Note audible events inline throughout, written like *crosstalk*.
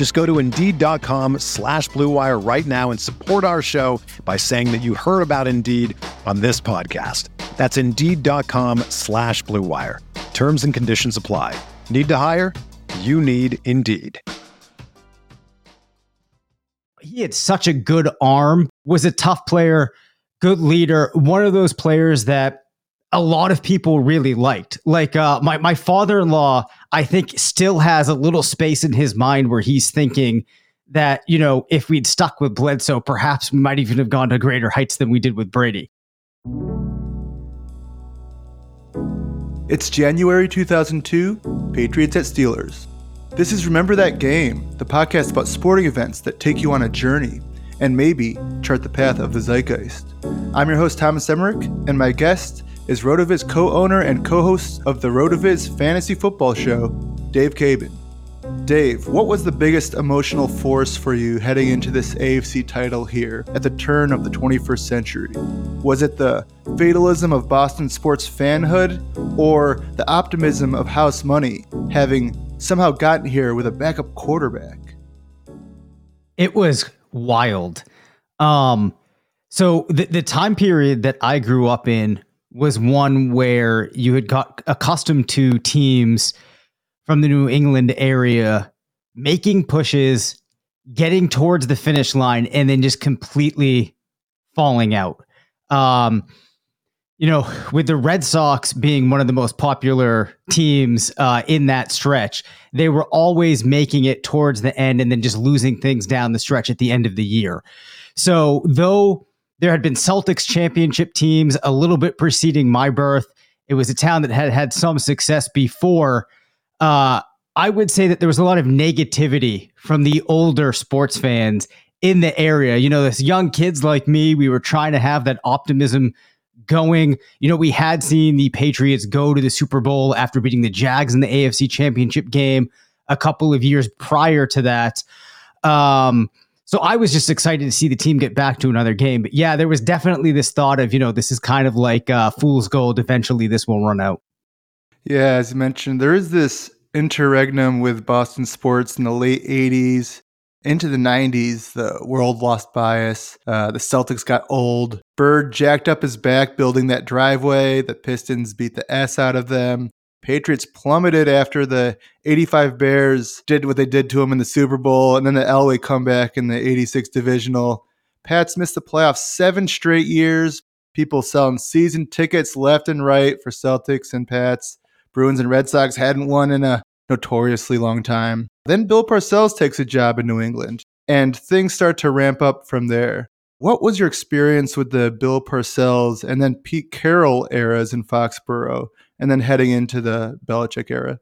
Just go to Indeed.com slash BlueWire right now and support our show by saying that you heard about Indeed on this podcast. That's Indeed.com slash BlueWire. Terms and conditions apply. Need to hire? You need Indeed. He had such a good arm, was a tough player, good leader, one of those players that a lot of people really liked. Like uh, my my father in law, I think still has a little space in his mind where he's thinking that you know if we'd stuck with Bledsoe, perhaps we might even have gone to greater heights than we did with Brady. It's January 2002, Patriots at Steelers. This is Remember That Game, the podcast about sporting events that take you on a journey and maybe chart the path of the zeitgeist. I'm your host, Thomas Emerick, and my guest is RotoViz co owner and co host of the RotoViz Fantasy Football Show, Dave Caban. Dave, what was the biggest emotional force for you heading into this AFC title here at the turn of the 21st century? Was it the fatalism of Boston sports fanhood or the optimism of house money having somehow gotten here with a backup quarterback? It was wild. Um, so the, the time period that I grew up in was one where you had got accustomed to teams from the New England area making pushes, getting towards the finish line, and then just completely falling out. Um, you know, with the Red Sox being one of the most popular teams uh, in that stretch, they were always making it towards the end and then just losing things down the stretch at the end of the year. So, though there had been Celtics championship teams a little bit preceding my birth, it was a town that had had some success before. Uh, I would say that there was a lot of negativity from the older sports fans in the area. You know, this young kids like me, we were trying to have that optimism going. You know, we had seen the Patriots go to the Super Bowl after beating the Jags in the AFC Championship game a couple of years prior to that. Um, so I was just excited to see the team get back to another game. But yeah, there was definitely this thought of, you know, this is kind of like uh, fool's gold. Eventually, this will run out. Yeah, as you mentioned, there is this interregnum with Boston sports in the late 80s into the 90s, the world lost bias. Uh, the Celtics got old. Bird jacked up his back building that driveway. The Pistons beat the S out of them. Patriots plummeted after the 85 Bears did what they did to them in the Super Bowl, and then the Elway comeback in the 86 divisional. Pats missed the playoffs seven straight years. People selling season tickets left and right for Celtics and Pats. Bruins and Red Sox hadn't won in a notoriously long time. Then Bill Parcells takes a job in New England, and things start to ramp up from there. What was your experience with the Bill Parcells and then Pete Carroll eras in Foxborough, and then heading into the Belichick era?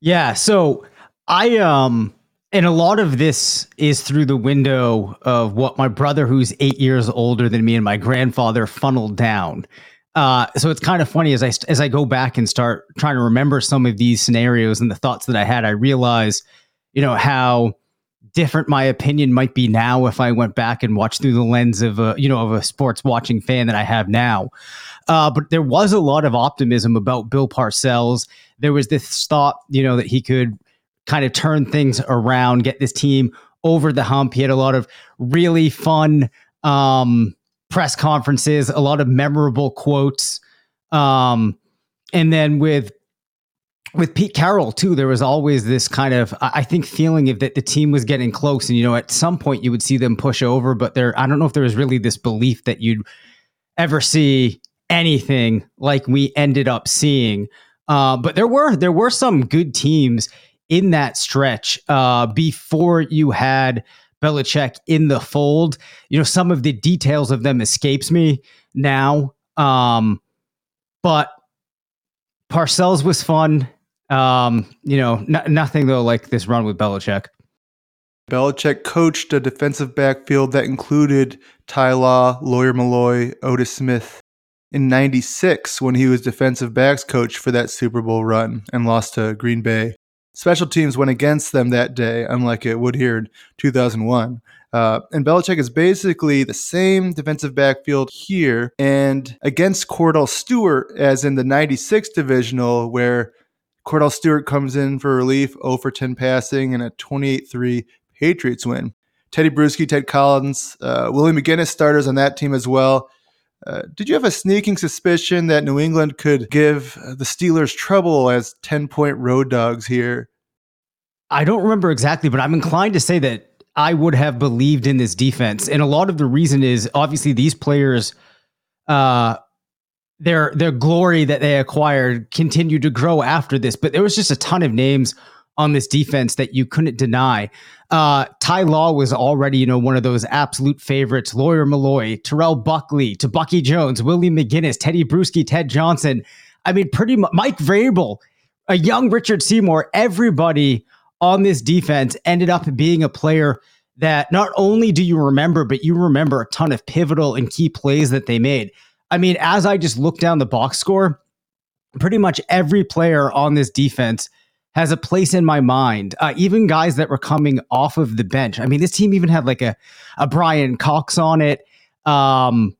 Yeah, so I um and a lot of this is through the window of what my brother who's 8 years older than me and my grandfather funneled down. Uh, so it's kind of funny as I as I go back and start trying to remember some of these scenarios and the thoughts that I had, I realize, you know, how different my opinion might be now if I went back and watched through the lens of a you know of a sports watching fan that I have now. Uh, but there was a lot of optimism about Bill Parcells. There was this thought, you know, that he could kind of turn things around, get this team over the hump. He had a lot of really fun um, press conferences, a lot of memorable quotes. Um, and then with with Pete Carroll too, there was always this kind of I think feeling of that the team was getting close, and you know at some point you would see them push over, but there I don't know if there was really this belief that you'd ever see anything like we ended up seeing. Uh, but there were there were some good teams in that stretch uh, before you had Belichick in the fold. You know, some of the details of them escapes me now. Um, but Parcells was fun. Um, you know, n- nothing though like this run with Belichick. Belichick coached a defensive backfield that included Ty Law, Lawyer Milloy, Otis Smith in 96 when he was defensive backs coach for that Super Bowl run and lost to Green Bay. Special teams went against them that day, unlike it would here in 2001. Uh, and Belichick is basically the same defensive backfield here and against Kordell Stewart as in the 96 divisional, where Kordell Stewart comes in for relief, 0 for 10 passing, and a 28 3 Patriots win. Tedy Bruschi, Ted Collins, uh, Willie McGinest starters on that team as well. Uh, did you have a sneaking suspicion that New England could give the Steelers trouble as 10 point road dogs here? I don't remember exactly, but I'm inclined to say that I would have believed in this defense. And a lot of the reason is obviously these players, uh, their their glory that they acquired continued to grow after this. But there was just a ton of names on this defense that you couldn't deny. Uh, Ty Law was already, you know, one of those absolute favorites. Lawyer Milloy, Terrell Buckley, Tebucky Jones, Willie McGinest, Tedy Bruschi, Ted Johnson. I mean, pretty much Mike Vrabel, a young Richard Seymour. Everybody on this defense ended up being a player that not only do you remember, but you remember a ton of pivotal and key plays that they made. I mean, as I just look down the box score, pretty much every player on this defense has a place in my mind. Uh, even guys that were coming off of the bench. I mean, this team even had like a a Bryan Cox on it, um,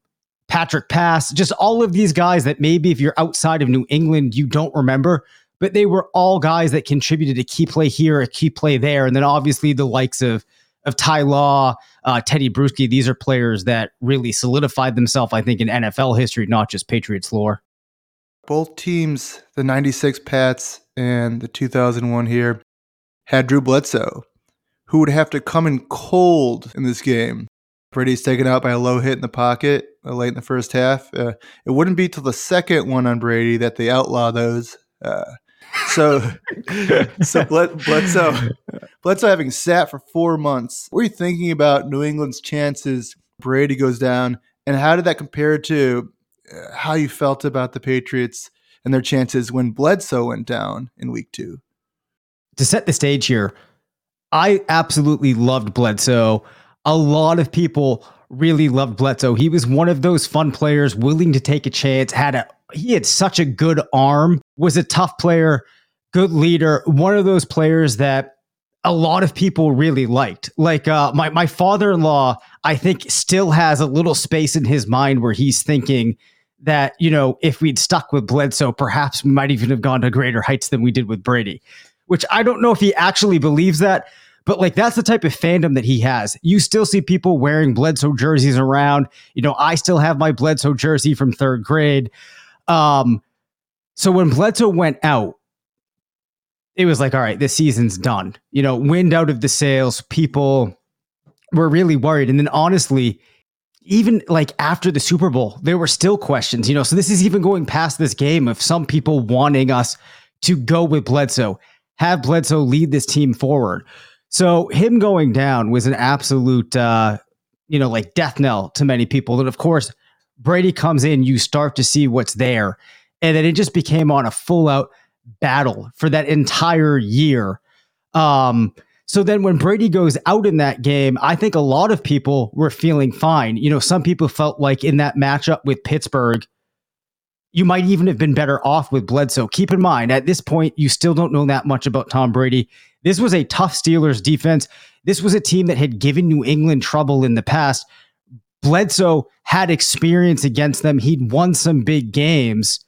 Patrick Pass, just all of these guys that maybe if you're outside of New England, you don't remember. But they were all guys that contributed a key play here, a key play there, and then obviously the likes of of Ty Law, uh, Tedy Bruschi. These are players that really solidified themselves, I think, in NFL history, not just Patriots lore. Both teams, the 96 Pats and the 2001 here, had Drew Bledsoe, who would have to come in cold in this game. Brady's taken out by a low hit in the pocket uh, late in the first half. Uh, it wouldn't be till the second one on Brady that they outlaw those. Uh, so, *laughs* so Bledsoe, Bledsoe having sat for four months, what are you thinking about New England's chances? Brady goes down, and how did that compare to uh, how you felt about the Patriots and their chances when Bledsoe went down in Week Two? To set the stage here, I absolutely loved Bledsoe. A lot of people really loved Bledsoe. He was one of those fun players, willing to take a chance. Had a he had such a good arm. Was a tough player, good leader. One of those players that a lot of people really liked. Like uh, my my father in law, I think still has a little space in his mind where he's thinking that you know if we'd stuck with Bledsoe, perhaps we might even have gone to greater heights than we did with Brady. Which I don't know if he actually believes that, but like that's the type of fandom that he has. You still see people wearing Bledsoe jerseys around. You know, I still have my Bledsoe jersey from third grade. Um, so when Bledsoe went out, it was like, all right, this season's done. You know, wind out of the sails. People were really worried. And then honestly, even like after the Super Bowl, there were still questions, you know. So this is even going past this game of some people wanting us to go with Bledsoe, have Bledsoe lead this team forward. So him going down was an absolute, uh, you know, like death knell to many people. And of course, Brady comes in, you start to see what's there. And then it just became on a full out battle for that entire year. Um, so then when Brady goes out in that game, I think a lot of people were feeling fine. You know, some people felt like in that matchup with Pittsburgh, you might even have been better off with Bledsoe. Keep in mind, at this point, you still don't know that much about Tom Brady. This was a tough Steelers defense. This was a team that had given New England trouble in the past. Bledsoe had experience against them. He'd won some big games.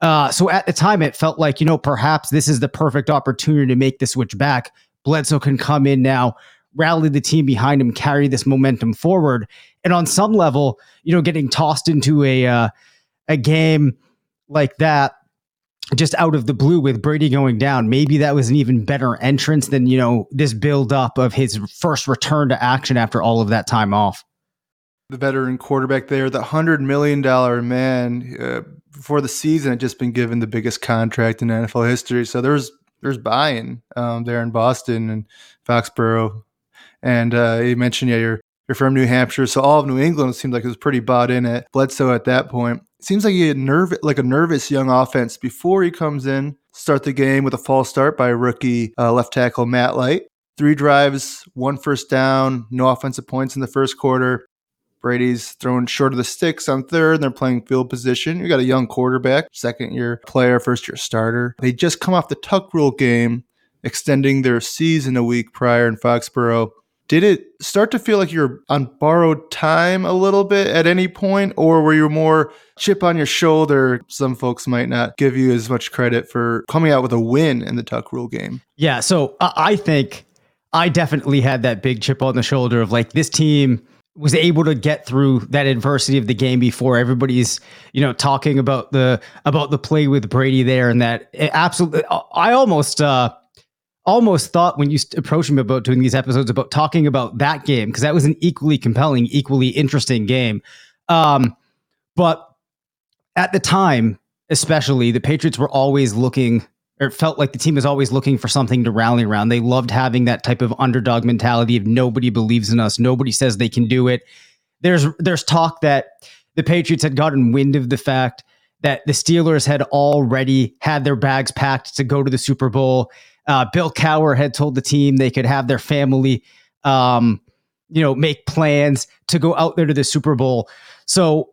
Uh, so at the time, it felt like, you know, perhaps this is the perfect opportunity to make the switch back. Bledsoe can come in now, rally the team behind him, carry this momentum forward. And on some level, you know, getting tossed into a uh, a game like that, just out of the blue with Brady going down, maybe that was an even better entrance than, you know, this build up of his first return to action after all of that time off. the veteran quarterback there, the $100 million man. Uh, before the season had just been given the biggest contract in NFL history. So there's there's buying um, there in Boston and Foxborough. And uh, you mentioned, yeah, you're you're from New Hampshire, so all of New England seemed like it was pretty bought in at Bledsoe at that point. It seems like he had nerve like a nervous young offense before he comes in. Start the game with a false start by rookie uh, left tackle Matt Light. Three drives, one first down, no offensive points in the first quarter. Brady's throwing short of the sticks on third. And they're playing field position. You got a young quarterback, second year player, first year starter. They just come off the Tuck Rule game, extending their season a week prior in Foxborough. Did it start to feel like you're on borrowed time a little bit at any point, or were you more chip on your shoulder? Some folks might not give you as much credit for coming out with a win in the Tuck Rule game. Yeah, so uh, I think I definitely had that big chip on the shoulder of like this team was able to get through that adversity of the game before everybody's you know talking about the about the play with Brady there and that absolutely I almost uh almost thought when you approached me about doing these episodes about talking about that game because that was an equally compelling equally interesting game. Um but at the time especially the Patriots were always looking or felt like the team was always looking for something to rally around. They loved having that type of underdog mentality of nobody believes in us, nobody says they can do it. There's there's talk that the Patriots had gotten wind of the fact that the Steelers had already had their bags packed to go to the Super Bowl. Uh, Bill Cowher had told the team they could have their family, um, you know, make plans to go out there to the Super Bowl. So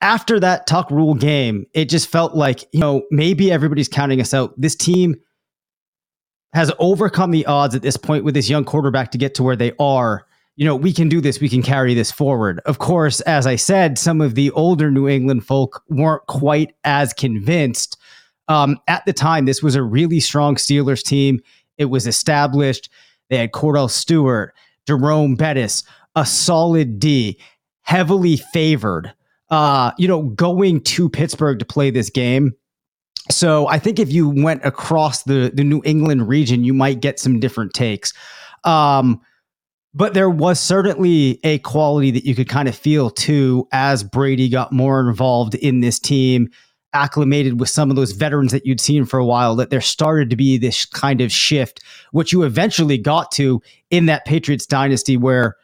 after that Tuck Rule game, it just felt like, you know, maybe everybody's counting us out. This team has overcome the odds at this point with this young quarterback to get to where they are. You know, we can do this, we can carry this forward. Of course, as I said, some of the older New England folk weren't quite as convinced. Um, at the time, this was a really strong Steelers team. It was established. They had Kordell Stewart, Jerome Bettis, a solid D, heavily favored uh, you know, going to Pittsburgh to play this game. So I think if you went across the the New England region, you might get some different takes. Um, but there was certainly a quality that you could kind of feel too as Brady got more involved in this team, acclimated with some of those veterans that you'd seen for a while, that there started to be this kind of shift, which you eventually got to in that Patriots dynasty where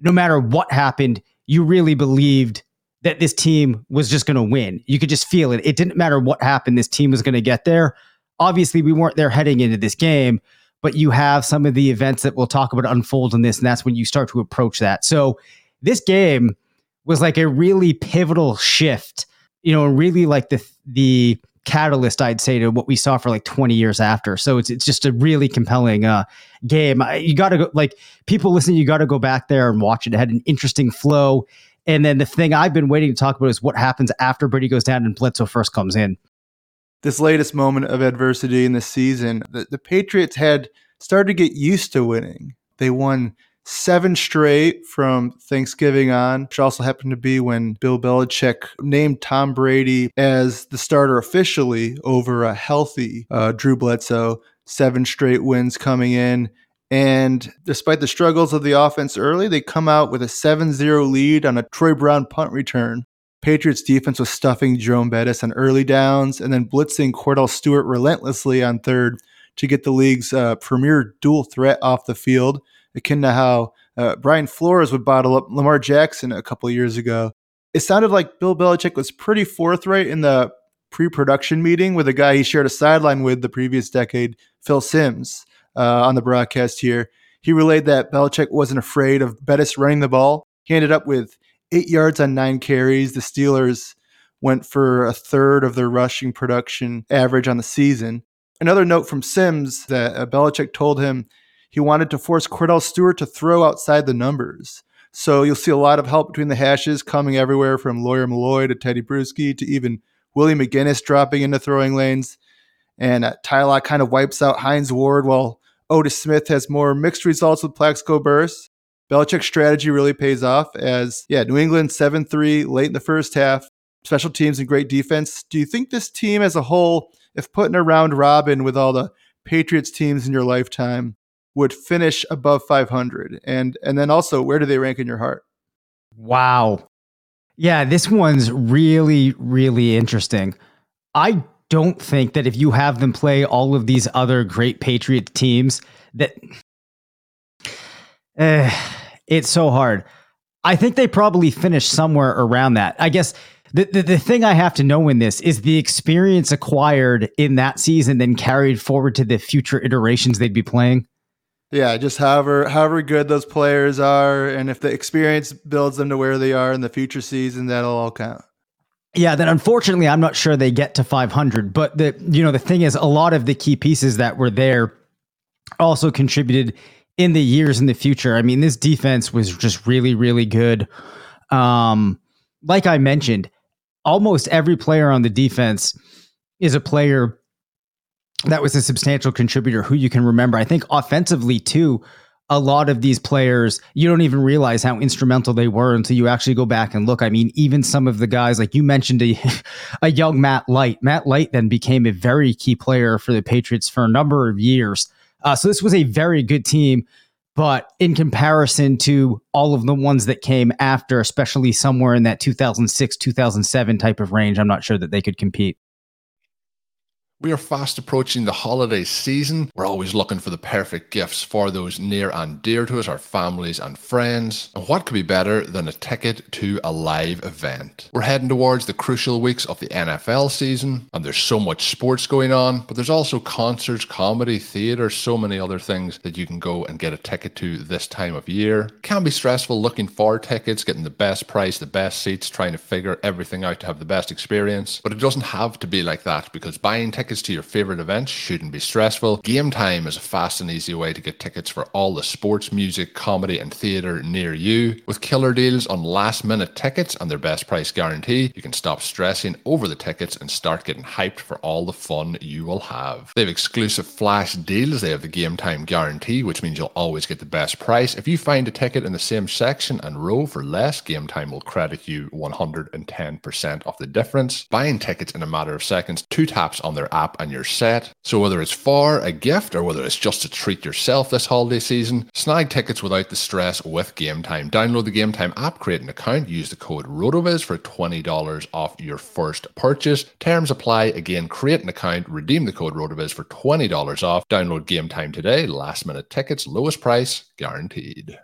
no matter what happened, you really believed that this team was just going to win. You could just feel it. It didn't matter what happened, this team was going to get there. Obviously, we weren't there heading into this game, but you have some of the events that we'll talk about unfold in this, and that's when you start to approach that. So, this game was like a really pivotal shift, you know, really like the the catalyst, I'd say, to what we saw for like 20 years after. So it's it's just a really compelling uh, game. You got to go like people listening. You got to go back there and watch it. It had an interesting flow. And then the thing I've been waiting to talk about is what happens after Brady goes down and Bledsoe first comes in. This latest moment of adversity in the season, the, the Patriots had started to get used to winning. They won seven straight from Thanksgiving on, which also happened to be when Bill Belichick named Tom Brady as the starter officially over a healthy uh, Drew Bledsoe. Seven straight wins coming in. And despite the struggles of the offense early, they come out with a 7 0 lead on a Troy Brown punt return. Patriots defense was stuffing Jerome Bettis on early downs and then blitzing Kordell Stewart relentlessly on third to get the league's uh, premier dual threat off the field, akin to how uh, Brian Flores would bottle up Lamar Jackson a couple years ago. It sounded like Bill Belichick was pretty forthright in the pre production meeting with a guy he shared a sideline with the previous decade, Phil Simms uh, on the broadcast here. He relayed that Belichick wasn't afraid of Bettis running the ball. He ended up with eight yards on nine carries. The Steelers went for a third of their rushing production average on the season. Another note from Simms that uh, Belichick told him he wanted to force Kordell Stewart to throw outside the numbers. So you'll see a lot of help between the hashes coming everywhere from Lawyer Milloy to Tedy Bruschi to even Willie McGinest dropping into throwing lanes. And uh, Ty Law kind of wipes out Hines Ward while Otis Smith has more mixed results with Plaxico Burress. Belichick's strategy really pays off as, yeah, New England 7 3 late in the first half, special teams and great defense. Do you think this team as a whole, if put in a round robin with all the Patriots teams in your lifetime, would finish above 500? And, and then also, where do they rank in your heart? Wow. Yeah, this one's really, really interesting. I don't think that if you have them play all of these other great Patriot teams, that uh, *sighs* it's so hard. I think they probably finished somewhere around that. I guess the, the, the thing I have to know in this is the experience acquired in that season then carried forward to the future iterations they'd be playing. Yeah, just however however good those players are, and if the experience builds them to where they are in the future season, that'll all count. Yeah, then unfortunately, I'm not sure they get to 500. But the you know the thing is, a lot of the key pieces that were there also contributed in the years in the future. I mean, this defense was just really, really good. Um, like I mentioned, almost every player on the defense is a player that was a substantial contributor who you can remember. I think offensively too, a lot of these players, you don't even realize how instrumental they were until you actually go back and look. I mean, even some of the guys, like you mentioned, a, *laughs* a young Matt Light. Matt Light then became a very key player for the Patriots for a number of years. Uh, so this was a very good team. But in comparison to all of the ones that came after, especially somewhere in that 2006, 2007 type of range, I'm not sure that they could compete. We are fast approaching the holiday season. We're always looking for the perfect gifts for those near and dear to us, our families and friends. And what could be better than a ticket to a live event? We're heading towards the crucial weeks of the NFL season, and there's so much sports going on, but there's also concerts, comedy, theatre, so many other things that you can go and get a ticket to this time of year. Can be stressful looking for tickets, getting the best price, the best seats, trying to figure everything out to have the best experience. But it doesn't have to be like that because buying tickets tickets to your favourite events shouldn't be stressful. Game Time is a fast and easy way to get tickets for all the sports, music, comedy, and theatre near you. With killer deals on last minute tickets and their best price guarantee, you can stop stressing over the tickets and start getting hyped for all the fun you will have. They have exclusive flash deals. They have the Game Time guarantee, which means you'll always get the best price. If you find a ticket in the same section and row for less, Game Time will credit you 110% of the difference. Buying tickets in a matter of seconds, two taps on their app and you're set. So whether it's for a gift or whether it's just to treat yourself this holiday season, snag tickets without the stress with Game Time. Download the Game Time app, create an account, use the code RotoViz for $20 off your first purchase. Terms apply. Again, create an account, redeem the code RotoViz for $20 off. Download Game Time today. Last minute tickets, lowest price guaranteed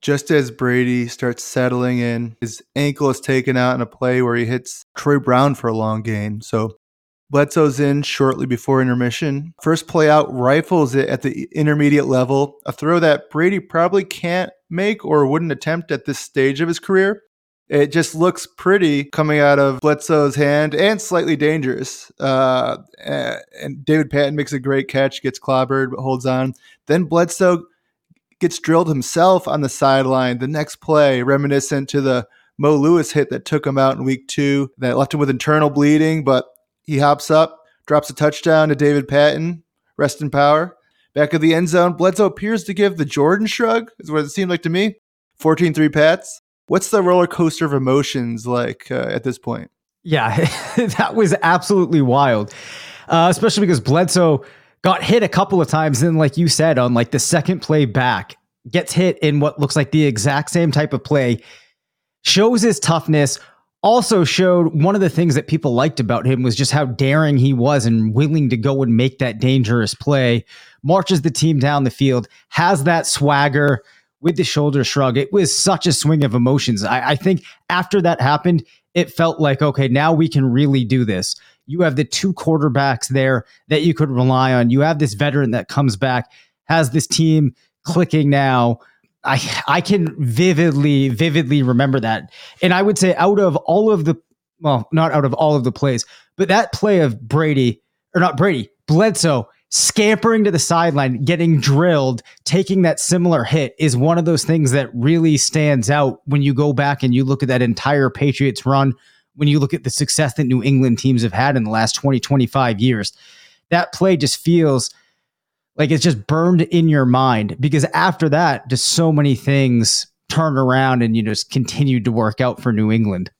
just as Brady starts settling in, his ankle is taken out in a play where he hits Troy Brown for a long gain. So Bledsoe's in shortly before intermission. First play out rifles it at the intermediate level, a throw that Brady probably can't make or wouldn't attempt at this stage of his career. It just looks pretty coming out of Bledsoe's hand and slightly dangerous. Uh, and David Patten makes a great catch, gets clobbered, but holds on. Then Bledsoe gets drilled himself on the sideline. The next play, reminiscent to the Mo Lewis hit that took him out in week two, that left him with internal bleeding, but he hops up, drops a touchdown to David Patten, rest in power. Back of the end zone, Bledsoe appears to give the Jordan shrug, is what it seemed like to me. 14 3 Pats. What's the roller coaster of emotions like uh, at this point? Yeah, *laughs* that was absolutely wild, uh, especially because Bledsoe got hit a couple of times. And like you said, on like the second play back, gets hit in what looks like the exact same type of play, shows his toughness, also showed one of the things that people liked about him was just how daring he was and willing to go and make that dangerous play. Marches the team down the field, has that swagger with the shoulder shrug. It was such a swing of emotions. I, I think after that happened, it felt like, okay, now we can really do this. You have the two quarterbacks there that you could rely on. You have this veteran that comes back, has this team clicking now. I I can vividly vividly remember that. And I would say out of all of the well, not out of all of the plays, but that play of Brady or not Brady, Bledsoe scampering to the sideline, getting drilled, taking that similar hit is one of those things that really stands out when you go back and you look at that entire Patriots run, when you look at the success that New England teams have had in the last 20, 25 years. That play just feels like it's just burned in your mind because after that, just so many things turned around and you just continued to work out for New England.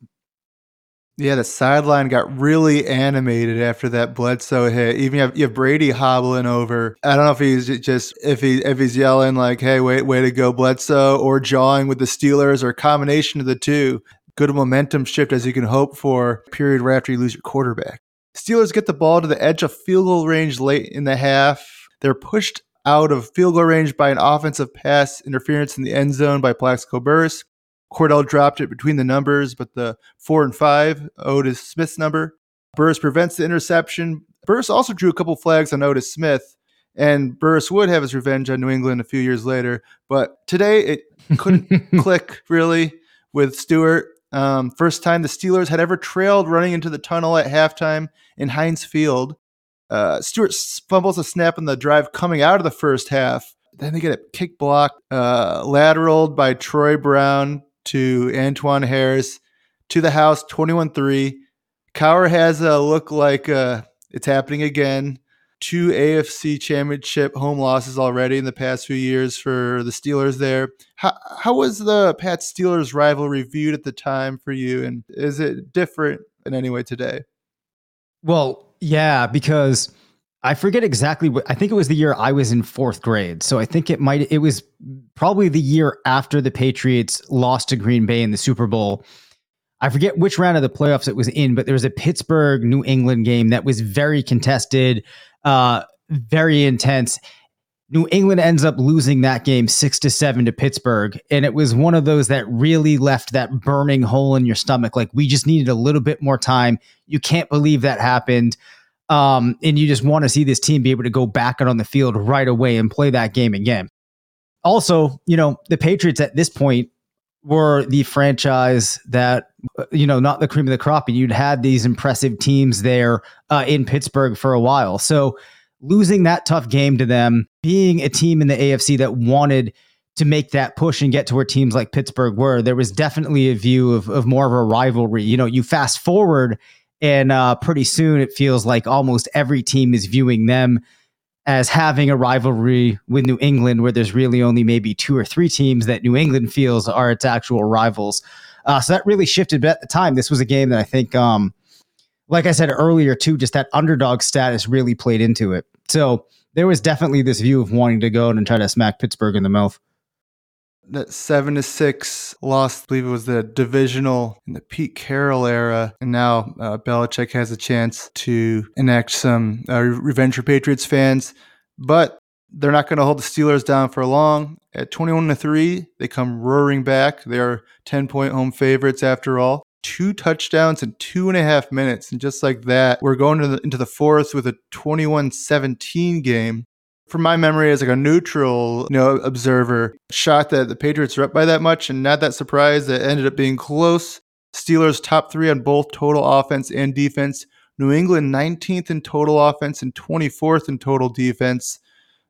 Yeah, the sideline got really animated after that Bledsoe hit. Even you have, you have Brady hobbling over. I don't know if he's just if he if he's yelling like, "Hey, wait, way to go, Bledsoe," or jawing with the Steelers, or a combination of the two. Good momentum shift as you can hope for. Period right after you lose your quarterback. Steelers get the ball to the edge of field goal range late in the half. They're pushed out of field goal range by an offensive pass interference in the end zone by Plaxico Burress. Kordell dropped it between the numbers, but the four and five, Otis Smith's number. Burress prevents the interception. Burress also drew a couple flags on Otis Smith, and Burress would have his revenge on New England a few years later. But today it couldn't *laughs* click really with Stewart. Um, first time the Steelers had ever trailed running into the tunnel at halftime in Heinz Field. Uh, Stewart fumbles a snap in the drive coming out of the first half. Then they get a kick block, uh, lateraled by Troy Brown to Antwan Harris to the house 21 3. Cowher has a look like uh, it's happening again. Two AFC championship home losses already in the past few years for the Steelers there. How, how was the Pat Steelers rivalry viewed at the time for you? And is it different in any way today? Well, yeah, because I forget exactly what I think it was the year I was in fourth grade. So I think it might it was probably the year after the Patriots lost to Green Bay in the Super Bowl. I forget which round of the playoffs it was in, but there was a Pittsburgh New England game that was very contested, uh, very intense. New England ends up losing that game six to seven to Pittsburgh. And it was one of those that really left that burning hole in your stomach. Like, we just needed a little bit more time. You can't believe that happened. Um, and you just want to see this team be able to go back out on the field right away and play that game again. Also, you know, the Patriots at this point were the franchise that, you know, not the cream of the crop. And you'd had these impressive teams there uh, in Pittsburgh for a while. So losing that tough game to them, being a team in the AFC that wanted to make that push and get to where teams like Pittsburgh were, there was definitely a view of, of more of a rivalry. You know, you fast forward and uh, pretty soon it feels like almost every team is viewing them as having a rivalry with New England, where there's really only maybe two or three teams that New England feels are its actual rivals. Uh, so that really shifted. But at the time, this was a game that I think, um, like I said earlier, too, just that underdog status really played into it. So there was definitely this view of wanting to go and try to smack Pittsburgh in the mouth that seven to six loss. I believe it was the divisional in the Pete Carroll era, and now uh, Belichick has a chance to enact some uh, revenge for Patriots fans, but they're not going to hold the Steelers down for long. At twenty-one to three, they come roaring back. They are ten-point home favorites after all. Two touchdowns in two and a half minutes. And just like that, we're going the, into the fourth with a 21 17 game. From my memory as like a neutral you know observer shocked that the patriots were up by that much and not that surprised that ended up being close. Steelers top three on both total offense and defense. New england 19th in total offense and 24th in total defense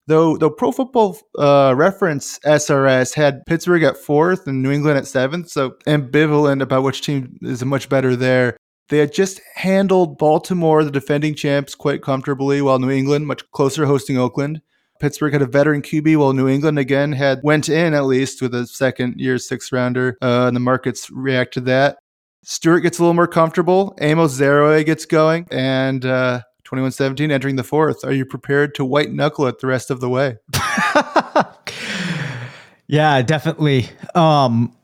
though the pro football uh, reference srs had pittsburgh at fourth and new england at seventh so ambivalent about which team is much better there they had just handled Baltimore, the defending champs, quite comfortably, while New England, much closer, hosting Oakland. Pittsburgh had a veteran QB, while New England again had went in at least with a second year sixth rounder, uh, and the markets react to that. Stewart gets a little more comfortable. Amos Zereoue gets going, and uh, 21-17 entering the fourth. Are you prepared to white knuckle it the rest of the way? *laughs* yeah, definitely. Um,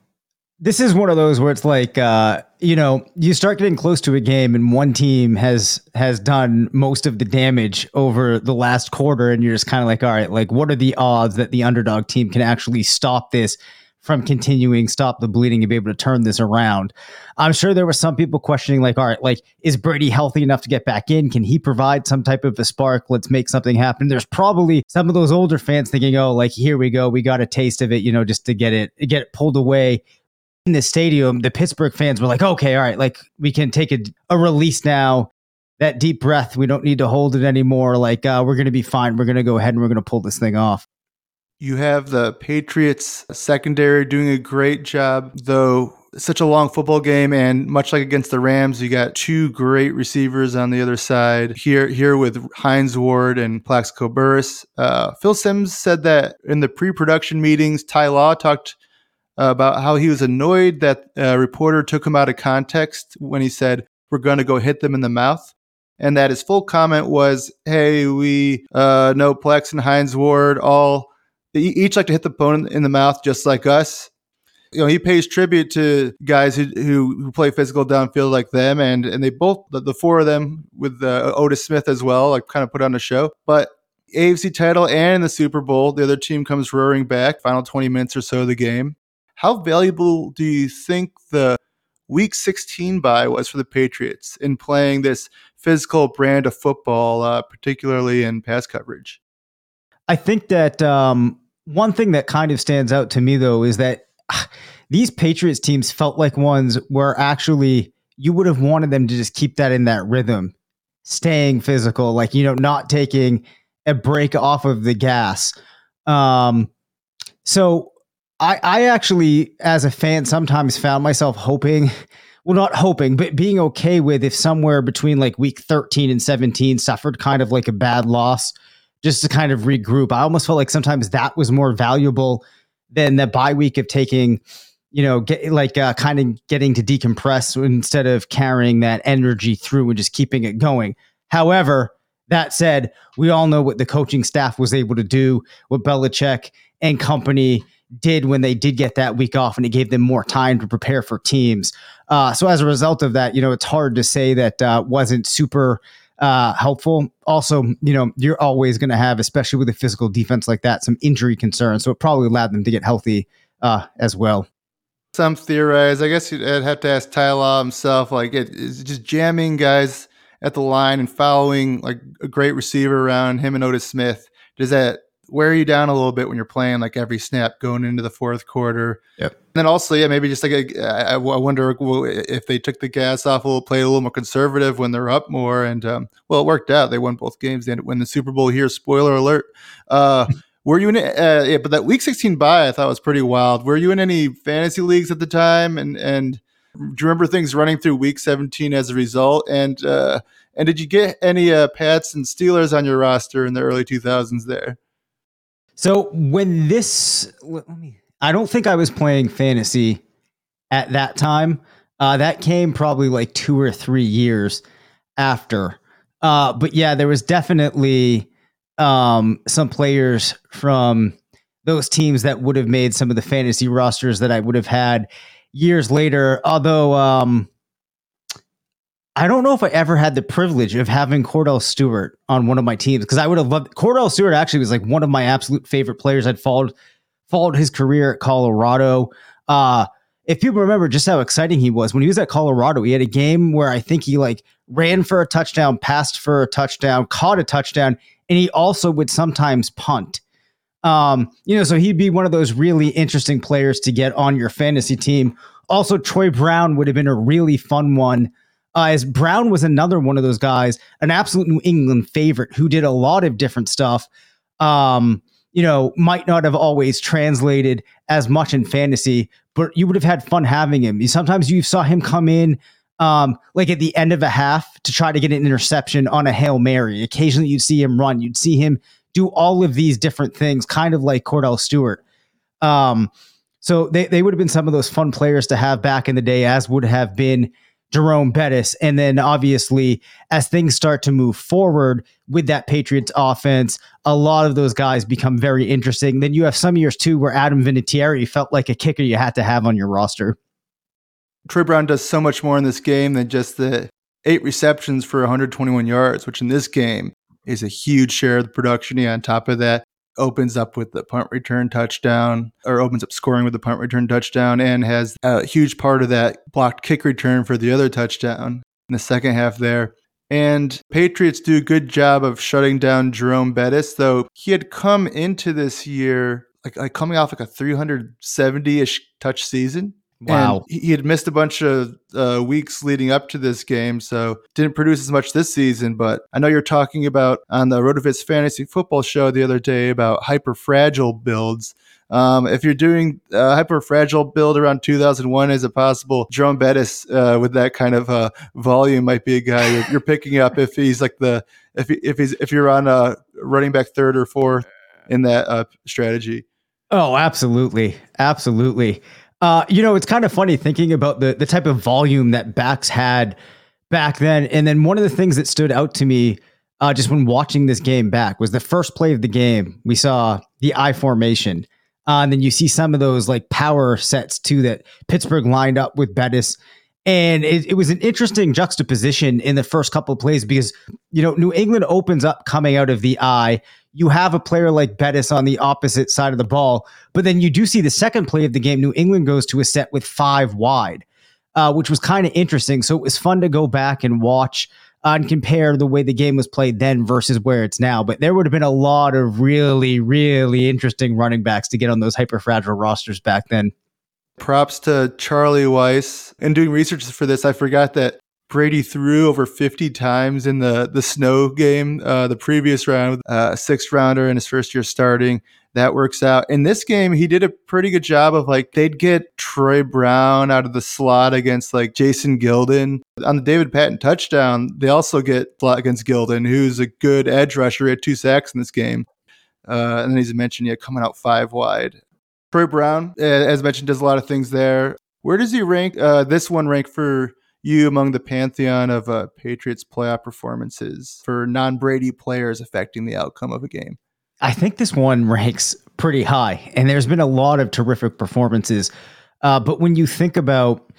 this is one of those where it's like uh, you know you start getting close to a game and one team has has done most of the damage over the last quarter and you're just kind of like all right like what are the odds that the underdog team can actually stop this from continuing stop the bleeding and be able to turn this around i'm sure there were some people questioning like all right like is brady healthy enough to get back in can he provide some type of a spark let's make something happen there's probably some of those older fans thinking oh like here we go we got a taste of it you know just to get it get it pulled away in the stadium, the Pittsburgh fans were like, okay, all right, like we can take a, a release now. That deep breath, we don't need to hold it anymore. Like, uh, we're going to be fine. We're going to go ahead and we're going to pull this thing off. You have the Patriots secondary doing a great job, though such a long football game and much like against the Rams, you got two great receivers on the other side. Here here with Hines Ward and Plaxico Burress. Uh, Phil Simms said that in the pre-production meetings, Ty Law talked about how he was annoyed that a reporter took him out of context when he said, we're going to go hit them in the mouth. And that his full comment was, "Hey, we uh, know Plex and Hines Ward all each like to hit the opponent in the mouth just like us." you know, he pays tribute to guys who, who, who play physical downfield like them, and and they both the, the four of them with uh, Otis Smith as well, like kind of put on a show. But AFC title and the Super Bowl, the other team comes roaring back. Final twenty minutes or so of the game. How valuable do you think the Week 16 bye was for the Patriots in playing this physical brand of football, uh, particularly in pass coverage? I think that um, one thing that kind of stands out to me, though, is that these Patriots teams felt like ones where actually you would have wanted them to just keep that in that rhythm, staying physical, like, you know, not taking a break off of the gas. Um, so I, I actually, as a fan, sometimes found myself hoping, well, not hoping, but being okay with if somewhere between like week 13 and 17 suffered kind of like a bad loss, just to kind of regroup. I almost felt like sometimes that was more valuable than the bye week of taking, you know, get like uh, kind of getting to decompress instead of carrying that energy through and just keeping it going. However, that said, we all know what the coaching staff was able to do, what Belichick and company did when they did get that week off, and it gave them more time to prepare for teams. Uh, so as a result of that, you know, it's hard to say that uh, wasn't super uh, helpful. Also, you know, you're always going to have, especially with a physical defense like that, some injury concerns. So it probably allowed them to get healthy uh, as well. Some theorize. I guess you'd have to ask Ty Law himself. Like, it is just jamming guys at the line and following like a great receiver around him and Otis Smith. Does that wear you down a little bit when you're playing like every snap going into the fourth quarter. Yep. And then also, yeah, maybe just like a, I, I wonder if they took the gas off a little, play a little more conservative when they're up more. And um, well, it worked out. They won both games. They ended win the Super Bowl here. Spoiler alert. Uh, *laughs* were you in? Uh, yeah, but that Week 16 bye I thought was pretty wild. Were you in any fantasy leagues at the time? And and do you remember things running through Week 17 as a result? And uh, and did you get any uh, Pats and Steelers on your roster in the early 2000s there? So when this, let me, I don't think I was playing fantasy at that time. Uh, that came probably like two or three years after. Uh, but yeah, there was definitely um, some players from those teams that would have made some of the fantasy rosters that I would have had years later. Although um, I don't know if I ever had the privilege of having Kordell Stewart on one of my teams because I would have loved Kordell Stewart actually was like one of my absolute favorite players. I'd followed followed his career at Colorado. Uh if people remember just how exciting he was when he was at Colorado, he had a game where I think he like ran for a touchdown, passed for a touchdown, caught a touchdown, and he also would sometimes punt. Um, you know, so he'd be one of those really interesting players to get on your fantasy team. Also, Troy Brown would have been a really fun one uh, as Brown was another one of those guys, an absolute New England favorite who did a lot of different stuff. Um, you know, might not have always translated as much in fantasy, but you would have had fun having him. Sometimes you saw him come in um, like at the end of a half to try to get an interception on a Hail Mary. Occasionally you'd see him run, you'd see him do all of these different things, kind of like Kordell Stewart. Um, so they, they would have been some of those fun players to have back in the day, as would have been Jerome Bettis. And then obviously, as things start to move forward with that Patriots offense, a lot of those guys become very interesting. Then you have some years too where Adam Vinatieri felt like a kicker you had to have on your roster. Troy Brown does so much more in this game than just the eight receptions for 121 yards, which in this game is a huge share of the production. on top of that, opens up with the punt return touchdown or opens up scoring with the punt return touchdown and has a huge part of that blocked kick return for the other touchdown in the second half there. And Patriots do a good job of shutting down Jerome Bettis, though he had come into this year like, like coming off like a 370 ish touch season. Wow. And he had missed a bunch of uh, weeks leading up to this game, so didn't produce as much this season. But I know you're talking about on the RotoViz Fantasy Football Show the other day about hyper fragile builds. Um, if you're doing a hyper fragile build around 2001, is it possible Jerome Bettis uh, with that kind of uh, volume might be a guy you're, you're, picking up if he's like the if he, if he's if you're on a running back third or fourth in that uh, strategy. Oh, absolutely, absolutely. Uh, you know, it's kind of funny thinking about the the type of volume that backs had back then. And then one of the things that stood out to me uh, just when watching this game back was the first play of the game. We saw the I formation. Uh, and then you see some of those like power sets too that Pittsburgh lined up with Bettis. And it, it was an interesting juxtaposition in the first couple of plays because, you know, New England opens up coming out of the I. You have a player like Bettis on the opposite side of the ball. But then you do see the second play of the game. New England goes to a set with five wide, uh, which was kind of interesting. So it was fun to go back and watch uh, and compare the way the game was played then versus where it's now. But there would have been a lot of really, really interesting running backs to get on those hyper fragile rosters back then. Props to Charlie Weis. In doing research for this, I forgot that Brady threw over 50 times in the the snow game, uh, the previous round, uh, sixth rounder in his first year starting that works out. In this game, he did a pretty good job of like they'd get Troy Brown out of the slot against like Jason Gildon On the David Patten touchdown, they also get slot against Gildon, who's a good edge rusher. He had two sacks in this game. Uh, and then he's mentioned, yeah, coming out five wide. Troy Brown, as mentioned, does a lot of things there. Where does he rank? Uh, this one rank for you among the pantheon of uh, Patriots playoff performances for non Brady players affecting the outcome of a game? I think this one ranks pretty high, and there's been a lot of terrific performances. Uh, but when you think about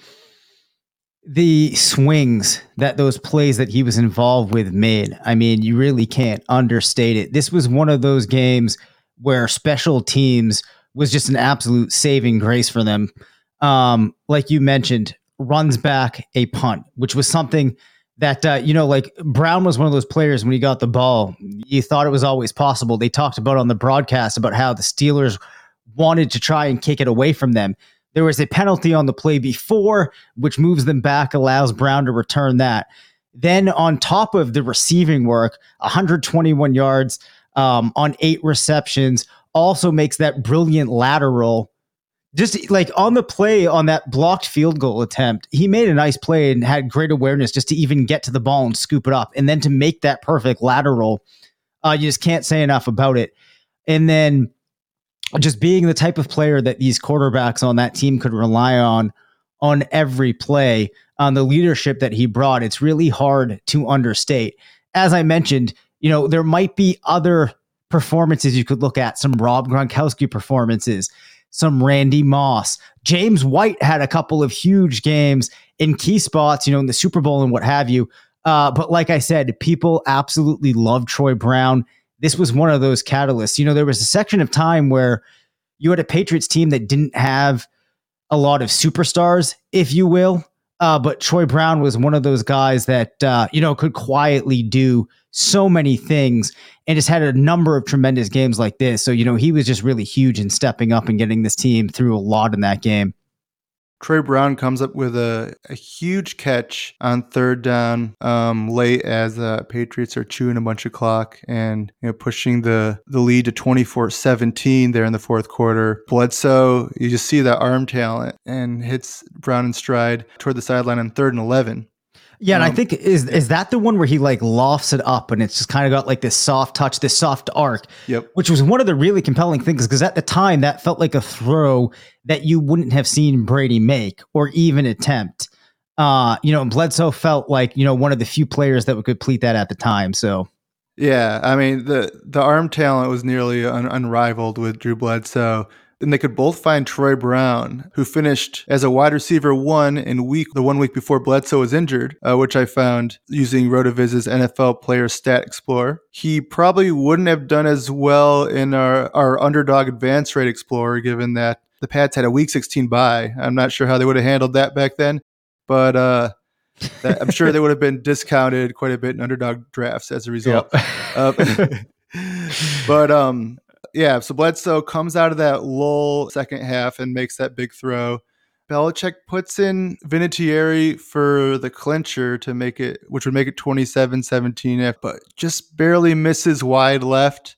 the swings that those plays that he was involved with made, I mean, you really can't understate it. This was one of those games where special teams was just an absolute saving grace for them. Um, like you mentioned, runs back a punt, which was something that uh, you know like brown was one of those players when he got the ball you thought it was always possible. They talked about on the broadcast about how the steelers wanted to try and kick it away from them. There was a penalty on the play before which moves them back allows brown to return that. Then on top of the receiving work 121 yards um, on eight receptions also makes that brilliant lateral just like on the play on that blocked field goal attempt, he made a nice play and had great awareness just to even get to the ball and scoop it up. And then to make that perfect lateral, uh, you just can't say enough about it. And then just being the type of player that these quarterbacks on that team could rely on on every play, on the leadership that he brought, it's really hard to understate. As I mentioned, you know, there might be other performances you could look at, some Rob Gronkowski performances some Randy Moss. James White had a couple of huge games in key spots, you know, in the Super Bowl and what have you. Uh, but like I said, people absolutely love Troy Brown. This was one of those catalysts. You know, there was a section of time where you had a Patriots team that didn't have a lot of superstars, if you will. Uh, but Troy Brown was one of those guys that, uh, you know, could quietly do so many things and just had a number of tremendous games like this. So, you know, he was just really huge in stepping up and getting this team through a lot in that game. Troy Brown comes up with a, a huge catch on third down um, late as the uh, Patriots are chewing a bunch of clock and you know, pushing the, the lead to 24 17 there in the fourth quarter. Bledsoe, you just see that arm talent and hits Brown in stride toward the sideline on third and 11. Yeah, and um, I think is is that the one where he like lofts it up and it's just kind of got like this soft touch, this soft arc. Yep. Which was one of the really compelling things because at the time that felt like a throw that you wouldn't have seen Brady make or even attempt. Uh, you know, Bledsoe felt like, you know, one of the few players that would complete that at the time. So yeah, I mean the the arm talent was nearly un- unrivaled with Drew Bledsoe. Then they could both find Troy Brown, who finished as a wide receiver one in week the one week before Bledsoe was injured, uh, which I found using RotoViz's NFL Player Stat Explorer. He probably wouldn't have done as well in our, our underdog advance rate explorer, given that the Pats had a week 16 bye. I'm not sure how they would have handled that back then, but uh, that, I'm sure they would have been discounted quite a bit in underdog drafts as a result. Yep. Uh, *laughs* but um, yeah, so Bledsoe comes out of that lull second half and makes that big throw. Belichick puts in Vinatieri for the clincher to make it, which would make it 27 17, but just barely misses wide left.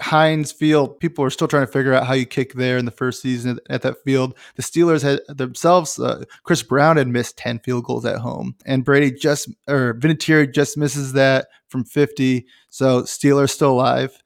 Heinz Field, people are still trying to figure out how you kick there in the first season at, that field. The Steelers had themselves, uh, Chris Brown had missed 10 field goals at home, and Brady just, or Vinatieri just misses that from 50. So Steelers still alive.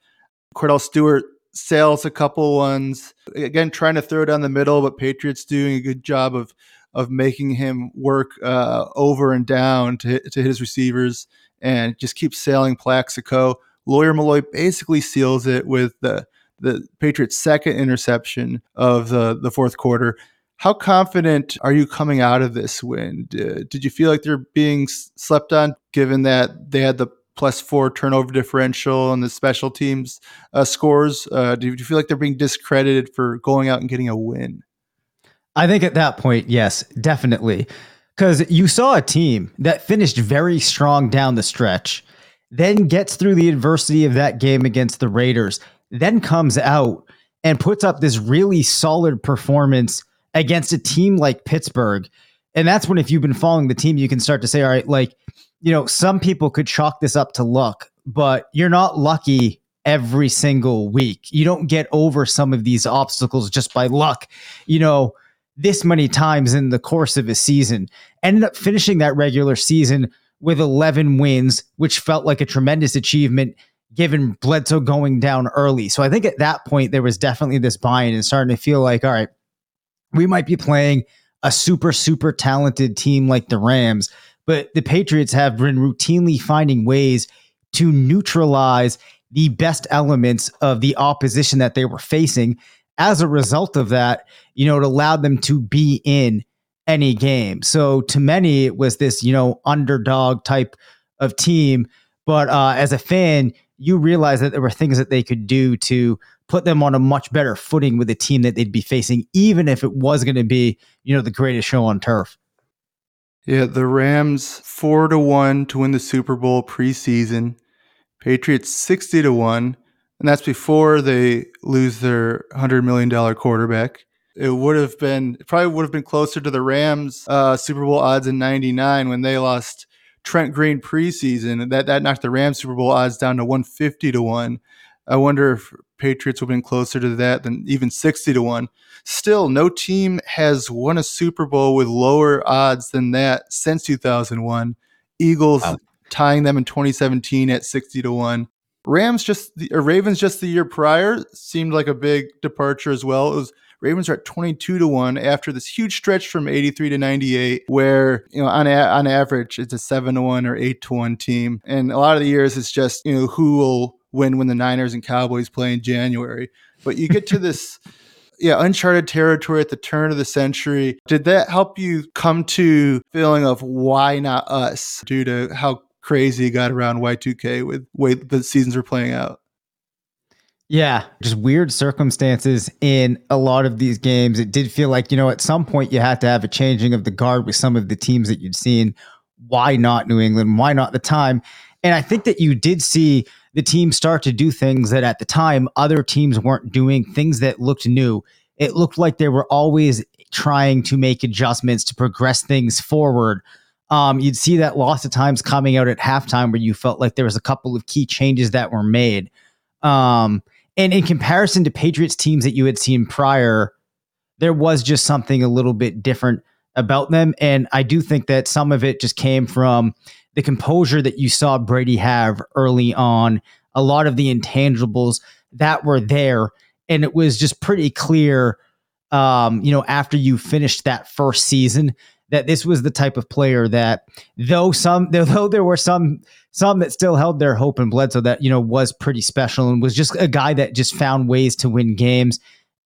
Kordell Stewart sails a couple ones. Again, trying to throw down the middle, but Patriots doing a good job of of making him work uh, over and down to to his receivers and just keep sailing Plaxico. Lawyer Milloy basically seals it with the the Patriots' second interception of the the fourth quarter. How confident are you coming out of this win? Did you feel like they're being slept on, given that they had the plus four turnover differential and the special teams uh, scores? Uh, do you feel like they're being discredited for going out and getting a win? I think at that point, yes, definitely. Because you saw a team that finished very strong down the stretch, then gets through the adversity of that game against the Raiders, then comes out and puts up this really solid performance against a team like Pittsburgh. And that's when, if you've been following the team, you can start to say, all right, like, you know, some people could chalk this up to luck, but you're not lucky every single week. You don't get over some of these obstacles just by luck. You know, this many times in the course of a season. Ended up finishing that regular season with 11 wins, which felt like a tremendous achievement given Bledsoe going down early. So I think at that point, there was definitely this buy in and starting to feel like, all right, we might be playing a super, super talented team like the Rams but the Patriots have been routinely finding ways to neutralize the best elements of the opposition that they were facing. As a result of that, you know, it allowed them to be in any game. So to many, it was this, you know, underdog type of team. But uh, as a fan, you realize that there were things that they could do to put them on a much better footing with the team that they'd be facing, even if it was going to be, you know, the greatest show on turf. Yeah, the Rams four to one to win the Super Bowl preseason. Patriots sixty to one, and that's before they lose their hundred million dollar quarterback. It would have been probably would have been closer to the Rams uh, Super Bowl odds in '99 when they lost Trent Green preseason. That that knocked the Rams Super Bowl odds down to 150 to one. I wonder if Patriots would have been closer to that than even 60 to 1. Still, no team has won a Super Bowl with lower odds than that since 2001. Eagles wow. tying them in 2017 at 60 to 1. Rams just the or Ravens just the year prior seemed like a big departure as well. It was Ravens are at 22 to 1 after this huge stretch from 83 to 98 where, you know, on a- on average it's a 7 to 1 or 8 to 1 team. And a lot of the years it's just, you know, who will win when the Niners and Cowboys play in January. But you get to *laughs* this yeah, uncharted territory at the turn of the century. Did that help you come to feeling of why not us due to how crazy it got around Y2K with way the seasons were playing out? Yeah, just weird circumstances in a lot of these games. It did feel like, you know, at some point you had to have a changing of the guard with some of the teams that you'd seen. Why not New England? Why not the time? And I think that you did see the team start to do things that at the time other teams weren't doing, things that looked new. It looked like they were always trying to make adjustments to progress things forward. Um, you'd see that lots of times coming out at halftime where you felt like there was a couple of key changes that were made. Um, and in comparison to Patriots teams that you had seen prior, there was just something a little bit different about them. And I do think that some of it just came from the composure that you saw Brady have early on, a lot of the intangibles that were there. And it was just pretty clear, um, you know, after you finished that first season, that this was the type of player that, though some, *laughs* though there were some, some that still held their hope and in Bledsoe, that you know was pretty special and was just a guy that just found ways to win games,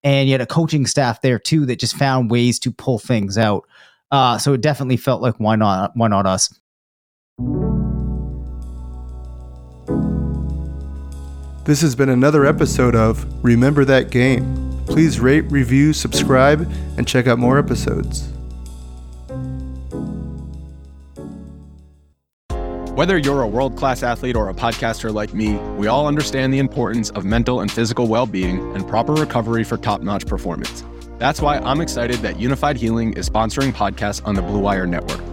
and yet a coaching staff there too that just found ways to pull things out. Uh, so it definitely felt like why not, why not us? This has been another episode of Remember That Game. Please rate, review, subscribe, and check out more episodes. Whether you're a world class athlete or a podcaster like me, we all understand the importance of mental and physical well being and proper recovery for top notch performance. That's why I'm excited that Unifyd Healing is sponsoring podcasts on the Blue Wire Network.